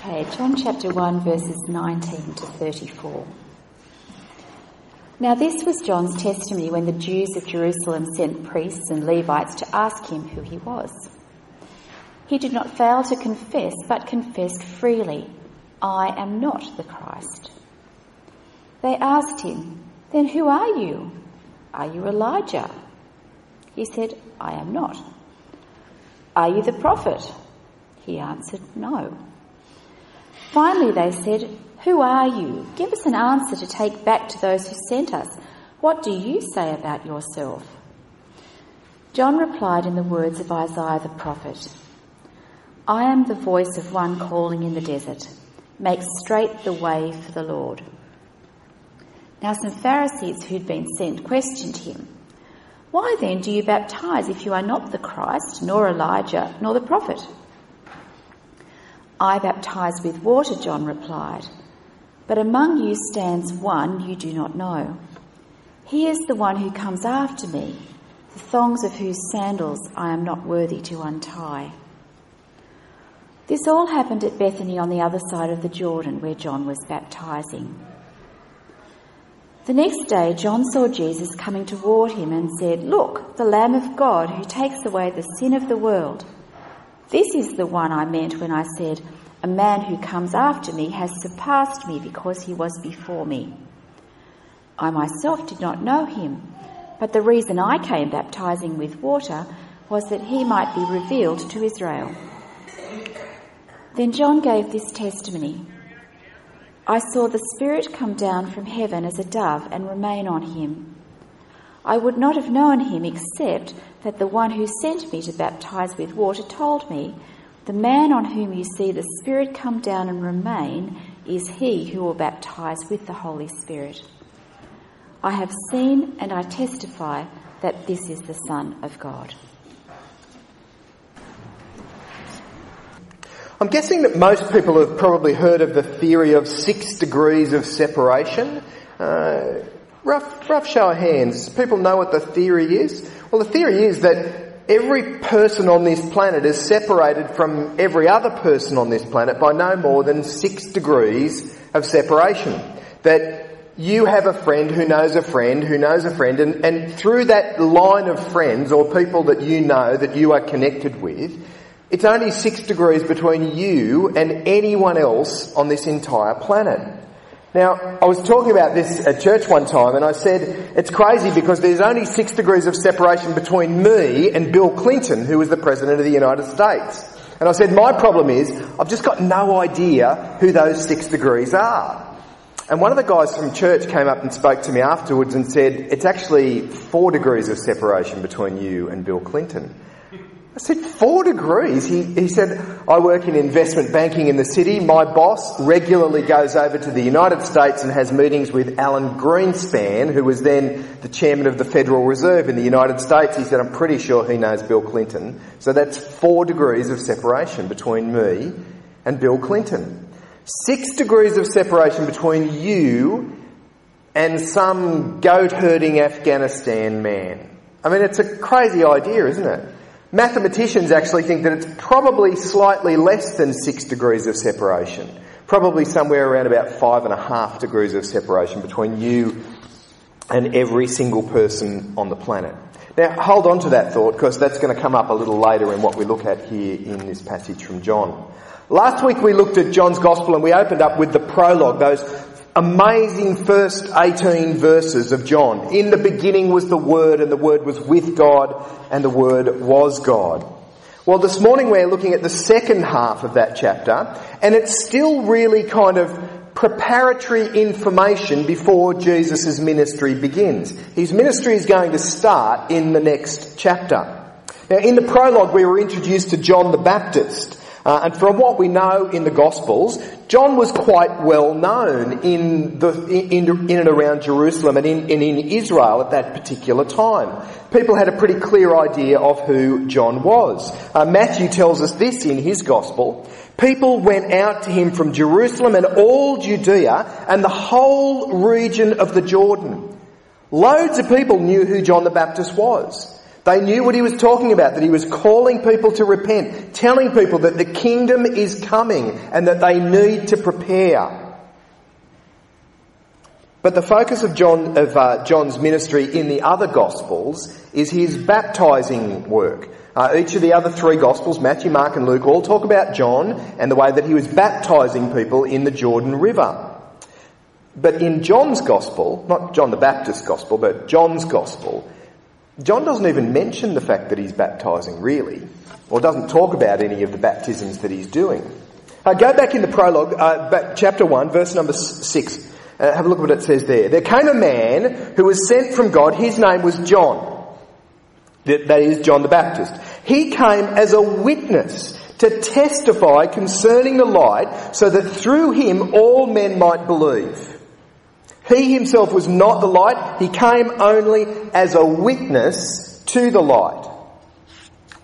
page, John chapter 1, verses 19 to 34. Now, this was John's testimony when the Jews of Jerusalem sent priests and Levites to ask him who he was. He did not fail to confess, but confessed freely, I am not the Christ. They asked him, Then who are you? Are you Elijah? He said, I am not. Are you the prophet? He answered, No. Finally, they said, Who are you? Give us an answer to take back to those who sent us. What do you say about yourself? John replied in the words of Isaiah the prophet I am the voice of one calling in the desert, make straight the way for the Lord. Now, some Pharisees who'd been sent questioned him. Why then do you baptize if you are not the Christ, nor Elijah, nor the prophet? I baptize with water, John replied, but among you stands one you do not know. He is the one who comes after me, the thongs of whose sandals I am not worthy to untie. This all happened at Bethany on the other side of the Jordan where John was baptizing. The next day, John saw Jesus coming toward him and said, Look, the Lamb of God who takes away the sin of the world. This is the one I meant when I said, A man who comes after me has surpassed me because he was before me. I myself did not know him, but the reason I came baptizing with water was that he might be revealed to Israel. Then John gave this testimony I saw the Spirit come down from heaven as a dove and remain on him. I would not have known him except that the one who sent me to baptize with water told me, The man on whom you see the Spirit come down and remain is he who will baptize with the Holy Spirit. I have seen and I testify that this is the Son of God. I'm guessing that most people have probably heard of the theory of six degrees of separation. Uh, rough, rough show of hands. People know what the theory is? Well, the theory is that every person on this planet is separated from every other person on this planet by no more than six degrees of separation. That you have a friend who knows a friend who knows a friend, and, and through that line of friends or people that you know that you are connected with, it's only six degrees between you and anyone else on this entire planet. Now, I was talking about this at church one time and I said, it's crazy because there's only six degrees of separation between me and Bill Clinton, who was the President of the United States. And I said, my problem is, I've just got no idea who those six degrees are. And one of the guys from church came up and spoke to me afterwards and said, it's actually four degrees of separation between you and Bill Clinton. I said, four degrees? He, he said, I work in investment banking in the city. My boss regularly goes over to the United States and has meetings with Alan Greenspan, who was then the chairman of the Federal Reserve in the United States. He said, I'm pretty sure he knows Bill Clinton. So that's four degrees of separation between me and Bill Clinton. Six degrees of separation between you and some goat herding Afghanistan man. I mean, it's a crazy idea, isn't it? Mathematicians actually think that it's probably slightly less than six degrees of separation. Probably somewhere around about five and a half degrees of separation between you and every single person on the planet. Now, hold on to that thought because that's going to come up a little later in what we look at here in this passage from John. Last week we looked at John's Gospel and we opened up with the prologue, those amazing first 18 verses of John. In the beginning was the Word, and the Word was with God, and the Word was God. Well, this morning we're looking at the second half of that chapter, and it's still really kind of preparatory information before Jesus' ministry begins. His ministry is going to start in the next chapter. Now, in the prologue, we were introduced to John the Baptist. Uh, and from what we know in the Gospels, John was quite well known in, the, in, in and around Jerusalem and in, and in Israel at that particular time. People had a pretty clear idea of who John was. Uh, Matthew tells us this in his Gospel. People went out to him from Jerusalem and all Judea and the whole region of the Jordan. Loads of people knew who John the Baptist was. They knew what he was talking about, that he was calling people to repent, telling people that the kingdom is coming and that they need to prepare. But the focus of, John, of uh, John's ministry in the other Gospels is his baptizing work. Uh, each of the other three Gospels, Matthew, Mark and Luke, all talk about John and the way that he was baptizing people in the Jordan River. But in John's Gospel, not John the Baptist's Gospel, but John's Gospel, John doesn't even mention the fact that he's baptizing, really, or doesn't talk about any of the baptisms that he's doing. Uh, go back in the prologue, uh, chapter 1, verse number 6. Uh, have a look at what it says there. There came a man who was sent from God. His name was John. That, that is John the Baptist. He came as a witness to testify concerning the light so that through him all men might believe. He himself was not the light, he came only as a witness to the light.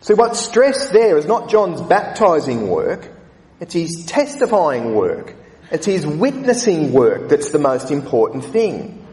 So what's stressed there is not John's baptizing work, it's his testifying work. It's his witnessing work that's the most important thing.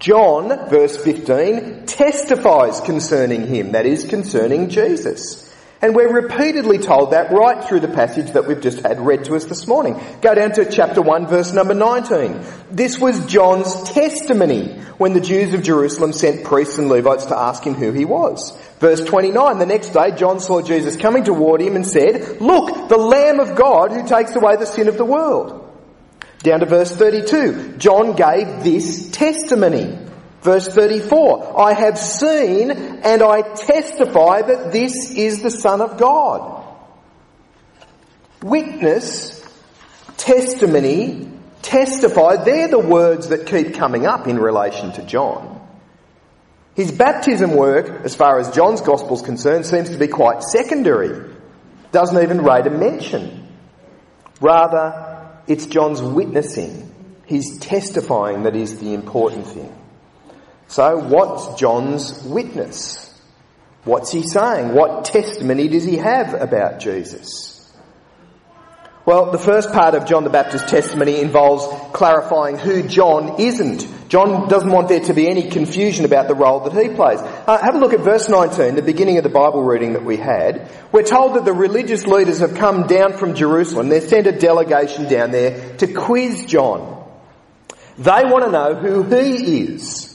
John, verse 15, testifies concerning him, that is, concerning Jesus. And we're repeatedly told that right through the passage that we've just had read to us this morning. Go down to chapter 1 verse number 19. This was John's testimony when the Jews of Jerusalem sent priests and Levites to ask him who he was. Verse 29, the next day John saw Jesus coming toward him and said, Look, the Lamb of God who takes away the sin of the world. Down to verse 32, John gave this testimony. Verse 34, I have seen and I testify that this is the Son of God. Witness, testimony, testify, they're the words that keep coming up in relation to John. His baptism work, as far as John's gospel is concerned, seems to be quite secondary. Doesn't even rate a mention. Rather, it's John's witnessing. He's testifying that is the important thing. So what's John's witness? What's he saying? What testimony does he have about Jesus? Well, the first part of John the Baptist's testimony involves clarifying who John isn't. John doesn't want there to be any confusion about the role that he plays. Uh, have a look at verse 19, the beginning of the Bible reading that we had. We're told that the religious leaders have come down from Jerusalem. They've sent a delegation down there to quiz John. They want to know who he is.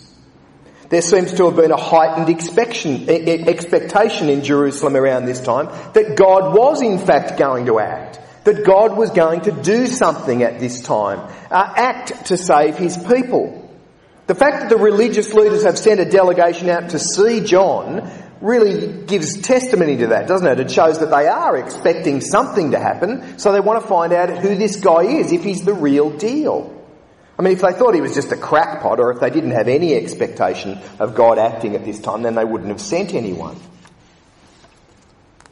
There seems to have been a heightened expectation in Jerusalem around this time that God was in fact going to act. That God was going to do something at this time. Uh, act to save his people. The fact that the religious leaders have sent a delegation out to see John really gives testimony to that, doesn't it? It shows that they are expecting something to happen, so they want to find out who this guy is, if he's the real deal. I mean, if they thought he was just a crackpot or if they didn't have any expectation of God acting at this time, then they wouldn't have sent anyone.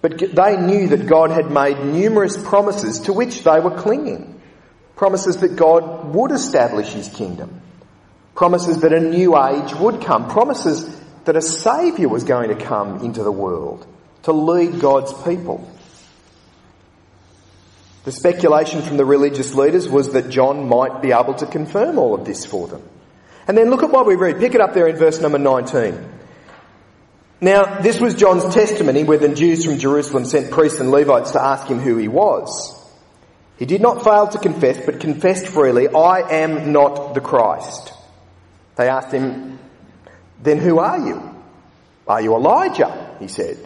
But they knew that God had made numerous promises to which they were clinging. Promises that God would establish his kingdom. Promises that a new age would come. Promises that a saviour was going to come into the world to lead God's people. The speculation from the religious leaders was that John might be able to confirm all of this for them. And then look at what we read. Pick it up there in verse number 19. Now, this was John's testimony where the Jews from Jerusalem sent priests and Levites to ask him who he was. He did not fail to confess, but confessed freely, I am not the Christ. They asked him, then who are you? Are you Elijah? He said.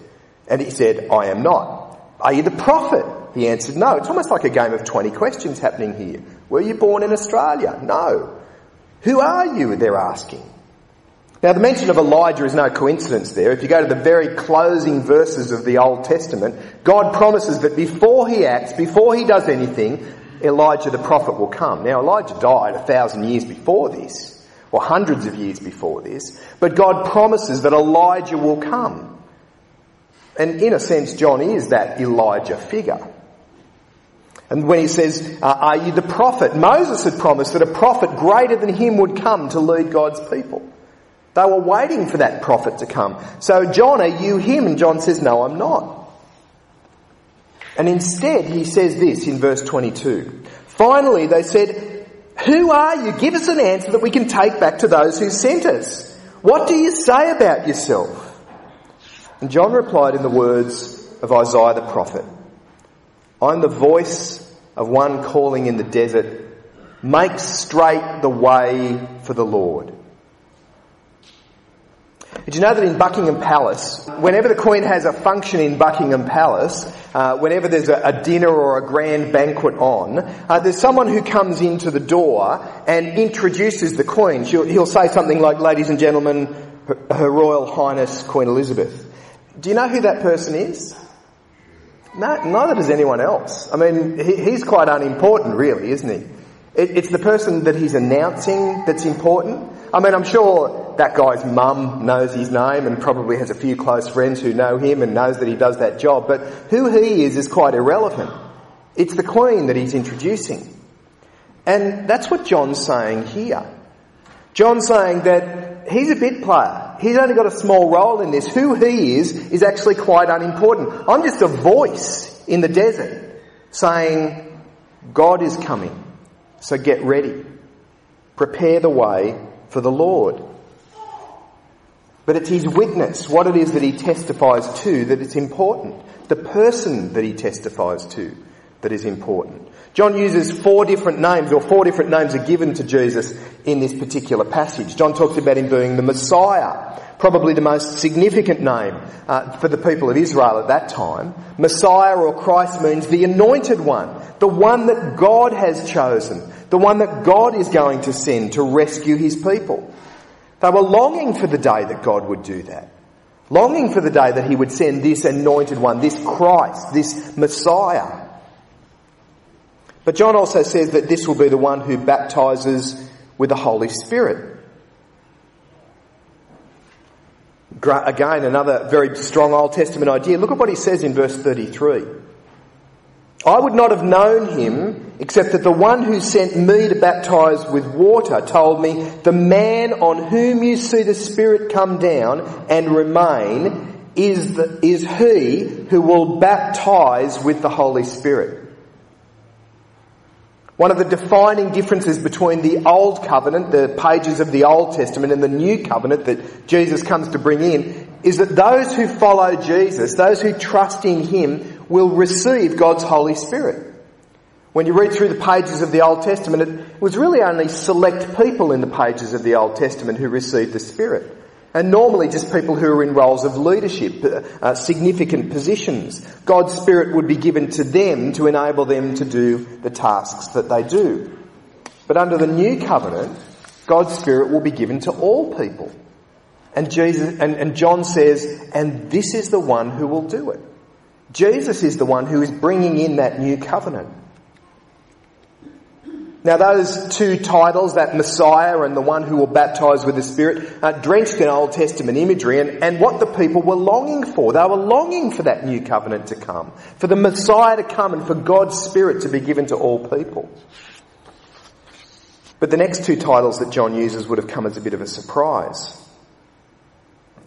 And he said, I am not. Are you the prophet? He answered, no. It's almost like a game of 20 questions happening here. Were you born in Australia? No. Who are you? They're asking. Now the mention of Elijah is no coincidence there. If you go to the very closing verses of the Old Testament, God promises that before he acts, before he does anything, Elijah the prophet will come. Now Elijah died a thousand years before this, or hundreds of years before this, but God promises that Elijah will come. And in a sense, John is that Elijah figure. And when he says, uh, Are you the prophet? Moses had promised that a prophet greater than him would come to lead God's people. They were waiting for that prophet to come. So, John, are you him? And John says, No, I'm not. And instead, he says this in verse 22. Finally, they said, Who are you? Give us an answer that we can take back to those who sent us. What do you say about yourself? And John replied in the words of Isaiah the prophet I'm the voice of one calling in the desert, make straight the way for the Lord. Did you know that in Buckingham Palace, whenever the Queen has a function in Buckingham Palace, uh, whenever there's a, a, dinner or a grand banquet on, uh, there's someone who comes into the door and introduces the Queen. She'll, he'll say something like, ladies and gentlemen, her, her Royal Highness Queen Elizabeth. Do you know who that person is? No, neither does anyone else. I mean, he, he's quite unimportant really, isn't he? It, it's the person that he's announcing that's important. I mean, I'm sure that guy's mum knows his name and probably has a few close friends who know him and knows that he does that job, but who he is is quite irrelevant. It's the Queen that he's introducing. And that's what John's saying here. John's saying that he's a bit player. He's only got a small role in this. Who he is is actually quite unimportant. I'm just a voice in the desert saying, God is coming. So get ready. Prepare the way for the Lord. But it's his witness, what it is that he testifies to, that it's important. The person that he testifies to that is important. John uses four different names, or four different names are given to Jesus in this particular passage. John talks about him being the Messiah, probably the most significant name uh, for the people of Israel at that time. Messiah or Christ means the anointed one, the one that God has chosen, the one that God is going to send to rescue his people. They were longing for the day that God would do that. Longing for the day that he would send this anointed one, this Christ, this Messiah. But John also says that this will be the one who baptizes with the Holy Spirit. Again, another very strong Old Testament idea. Look at what he says in verse 33. I would not have known him except that the one who sent me to baptize with water told me, the man on whom you see the Spirit come down and remain is, the, is he who will baptize with the Holy Spirit. One of the defining differences between the Old Covenant, the pages of the Old Testament, and the New Covenant that Jesus comes to bring in is that those who follow Jesus, those who trust in Him, will receive God's Holy Spirit. When you read through the pages of the Old Testament, it was really only select people in the pages of the Old Testament who received the Spirit. And normally just people who are in roles of leadership, uh, uh, significant positions. God's Spirit would be given to them to enable them to do the tasks that they do. But under the new covenant, God's Spirit will be given to all people. And Jesus, and, and John says, and this is the one who will do it. Jesus is the one who is bringing in that new covenant. Now those two titles, that Messiah and the one who will baptize with the Spirit, are drenched in Old Testament imagery and, and what the people were longing for. They were longing for that new covenant to come, for the Messiah to come and for God's Spirit to be given to all people. But the next two titles that John uses would have come as a bit of a surprise.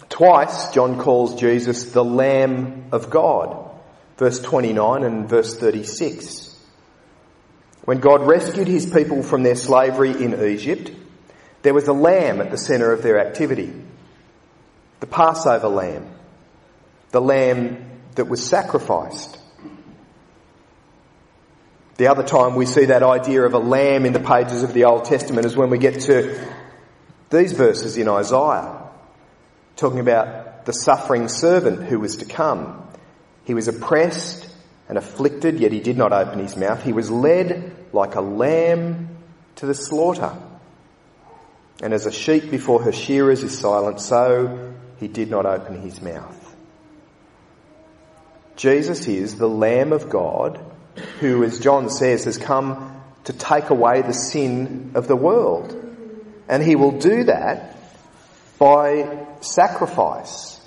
Twice John calls Jesus the Lamb of God verse 29 and verse 36. When God rescued his people from their slavery in Egypt, there was a lamb at the centre of their activity. The Passover lamb. The lamb that was sacrificed. The other time we see that idea of a lamb in the pages of the Old Testament is when we get to these verses in Isaiah, talking about the suffering servant who was to come. He was oppressed and afflicted, yet he did not open his mouth. He was led like a lamb to the slaughter. And as a sheep before her shearers is silent, so he did not open his mouth. Jesus is the Lamb of God who, as John says, has come to take away the sin of the world. And he will do that by sacrifice,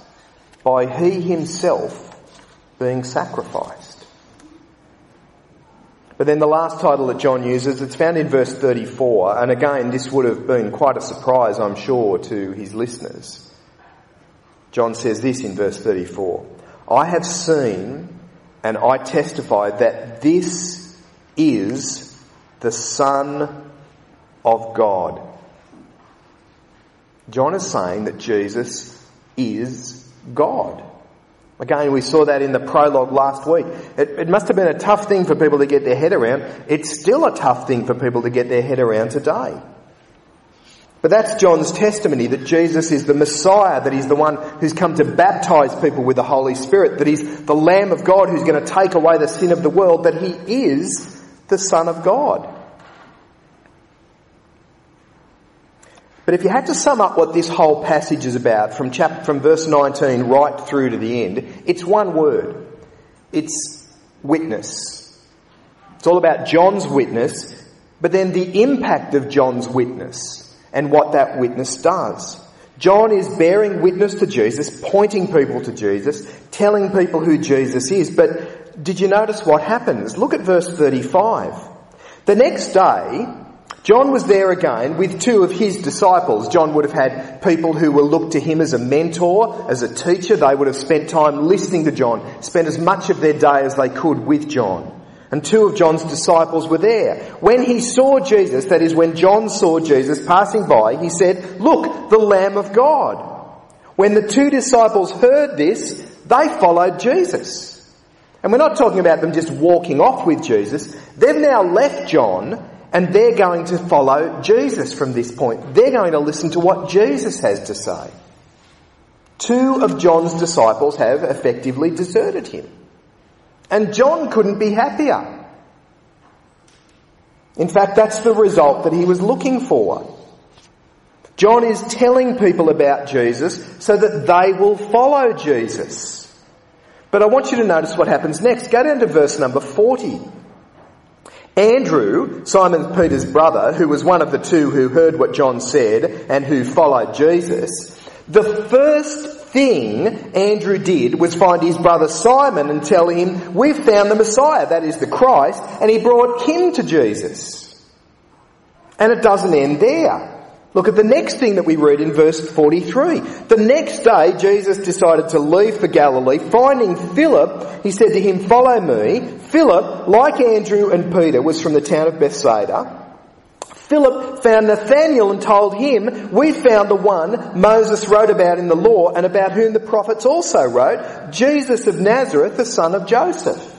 by he himself being sacrificed. But then the last title that John uses, it's found in verse 34, and again, this would have been quite a surprise, I'm sure, to his listeners. John says this in verse 34 I have seen and I testify that this is the Son of God. John is saying that Jesus is God. Again, we saw that in the prologue last week. It, it, must have been a tough thing for people to get their head around. It's still a tough thing for people to get their head around today. But that's John's testimony that Jesus is the Messiah, that he's the one who's come to baptize people with the Holy Spirit, that he's the Lamb of God who's going to take away the sin of the world, that he is the Son of God. But if you had to sum up what this whole passage is about from chapter, from verse 19 right through to the end, it's one word. It's witness. It's all about John's witness, but then the impact of John's witness and what that witness does. John is bearing witness to Jesus, pointing people to Jesus, telling people who Jesus is. But did you notice what happens? Look at verse 35. The next day, John was there again with two of his disciples. John would have had people who will look to him as a mentor, as a teacher. They would have spent time listening to John, spent as much of their day as they could with John. And two of John's disciples were there. When he saw Jesus, that is when John saw Jesus passing by, he said, look, the Lamb of God. When the two disciples heard this, they followed Jesus. And we're not talking about them just walking off with Jesus. They've now left John and they're going to follow Jesus from this point. They're going to listen to what Jesus has to say. Two of John's disciples have effectively deserted him. And John couldn't be happier. In fact, that's the result that he was looking for. John is telling people about Jesus so that they will follow Jesus. But I want you to notice what happens next. Go down to verse number 40. Andrew, Simon Peter's brother, who was one of the two who heard what John said and who followed Jesus, the first thing Andrew did was find his brother Simon and tell him, we've found the Messiah, that is the Christ, and he brought him to Jesus. And it doesn't end there. Look at the next thing that we read in verse 43. The next day, Jesus decided to leave for Galilee. Finding Philip, he said to him, follow me. Philip, like Andrew and Peter, was from the town of Bethsaida. Philip found Nathanael and told him, we found the one Moses wrote about in the law and about whom the prophets also wrote, Jesus of Nazareth, the son of Joseph.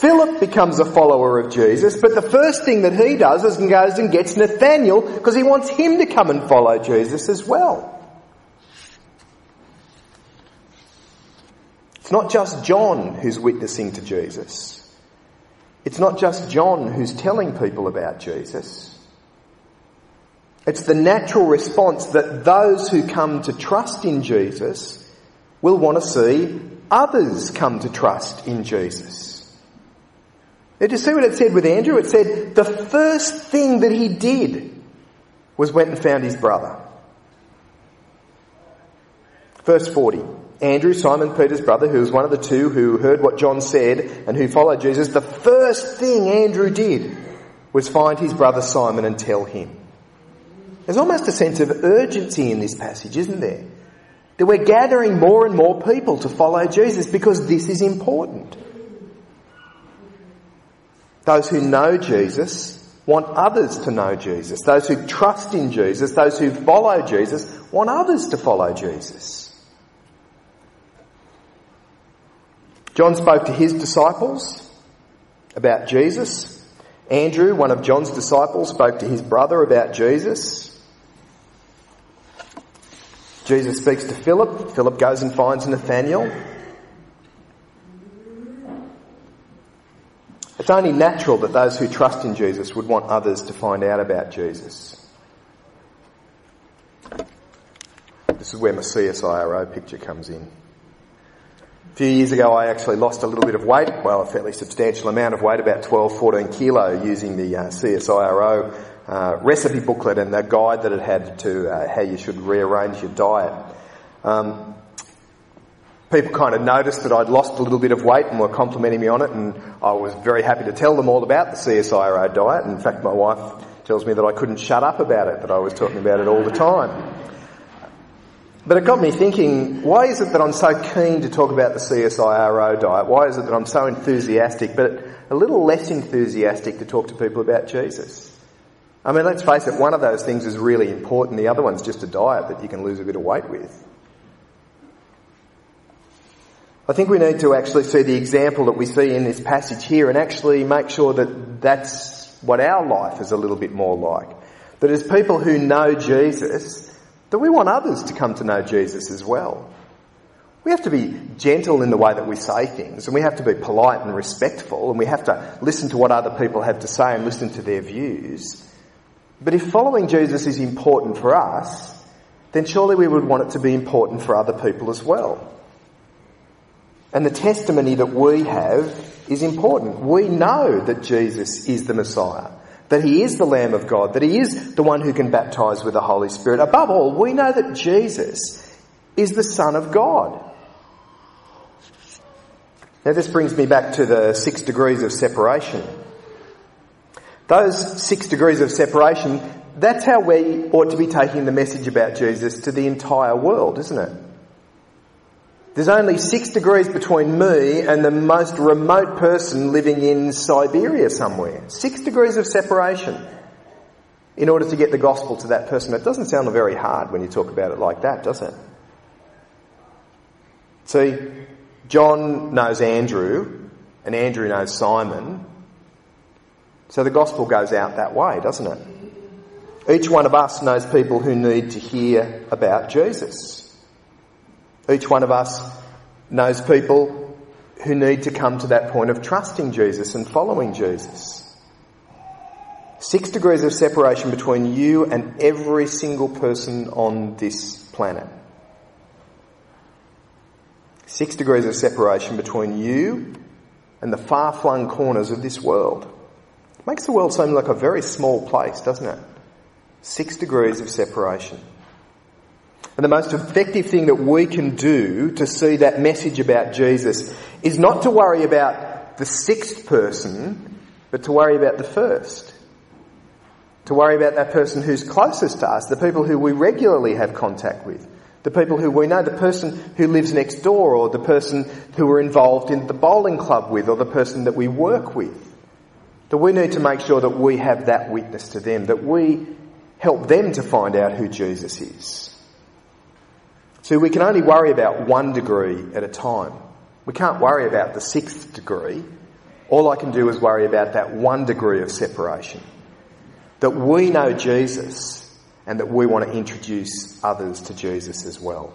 Philip becomes a follower of Jesus, but the first thing that he does is he goes and gets Nathaniel because he wants him to come and follow Jesus as well. It's not just John who's witnessing to Jesus. It's not just John who's telling people about Jesus. It's the natural response that those who come to trust in Jesus will want to see others come to trust in Jesus. Did you see what it said with Andrew? It said the first thing that he did was went and found his brother. Verse 40. Andrew, Simon Peter's brother, who was one of the two who heard what John said and who followed Jesus, the first thing Andrew did was find his brother Simon and tell him. There's almost a sense of urgency in this passage, isn't there? That we're gathering more and more people to follow Jesus because this is important. Those who know Jesus want others to know Jesus. Those who trust in Jesus, those who follow Jesus, want others to follow Jesus. John spoke to his disciples about Jesus. Andrew, one of John's disciples, spoke to his brother about Jesus. Jesus speaks to Philip. Philip goes and finds Nathanael. It's only natural that those who trust in Jesus would want others to find out about Jesus. This is where my CSIRO picture comes in. A few years ago I actually lost a little bit of weight, well a fairly substantial amount of weight, about 12, 14 kilo using the uh, CSIRO uh, recipe booklet and the guide that it had to uh, how you should rearrange your diet. Um, people kind of noticed that I'd lost a little bit of weight and were complimenting me on it and I was very happy to tell them all about the CSIRO diet. In fact, my wife tells me that I couldn't shut up about it, that I was talking about it all the time. But it got me thinking, why is it that I'm so keen to talk about the CSIRO diet? Why is it that I'm so enthusiastic, but a little less enthusiastic to talk to people about Jesus? I mean, let's face it, one of those things is really important. The other one's just a diet that you can lose a bit of weight with. I think we need to actually see the example that we see in this passage here and actually make sure that that's what our life is a little bit more like. That as people who know Jesus, that we want others to come to know Jesus as well. We have to be gentle in the way that we say things, and we have to be polite and respectful, and we have to listen to what other people have to say and listen to their views. But if following Jesus is important for us, then surely we would want it to be important for other people as well. And the testimony that we have is important. We know that Jesus is the Messiah, that he is the Lamb of God, that he is the one who can baptize with the Holy Spirit. Above all, we know that Jesus is the Son of God. Now this brings me back to the six degrees of separation. Those six degrees of separation, that's how we ought to be taking the message about Jesus to the entire world, isn't it? There's only six degrees between me and the most remote person living in Siberia somewhere. Six degrees of separation in order to get the gospel to that person. It doesn't sound very hard when you talk about it like that, does it? See, John knows Andrew, and Andrew knows Simon. So the gospel goes out that way, doesn't it? Each one of us knows people who need to hear about Jesus. Each one of us knows people who need to come to that point of trusting Jesus and following Jesus. Six degrees of separation between you and every single person on this planet. Six degrees of separation between you and the far flung corners of this world. It makes the world seem like a very small place, doesn't it? Six degrees of separation. And the most effective thing that we can do to see that message about Jesus is not to worry about the sixth person, but to worry about the first. To worry about that person who's closest to us, the people who we regularly have contact with. The people who we know, the person who lives next door, or the person who we're involved in the bowling club with, or the person that we work with. That we need to make sure that we have that witness to them, that we help them to find out who Jesus is. So we can only worry about one degree at a time. We can't worry about the sixth degree. All I can do is worry about that one degree of separation. That we know Jesus and that we want to introduce others to Jesus as well.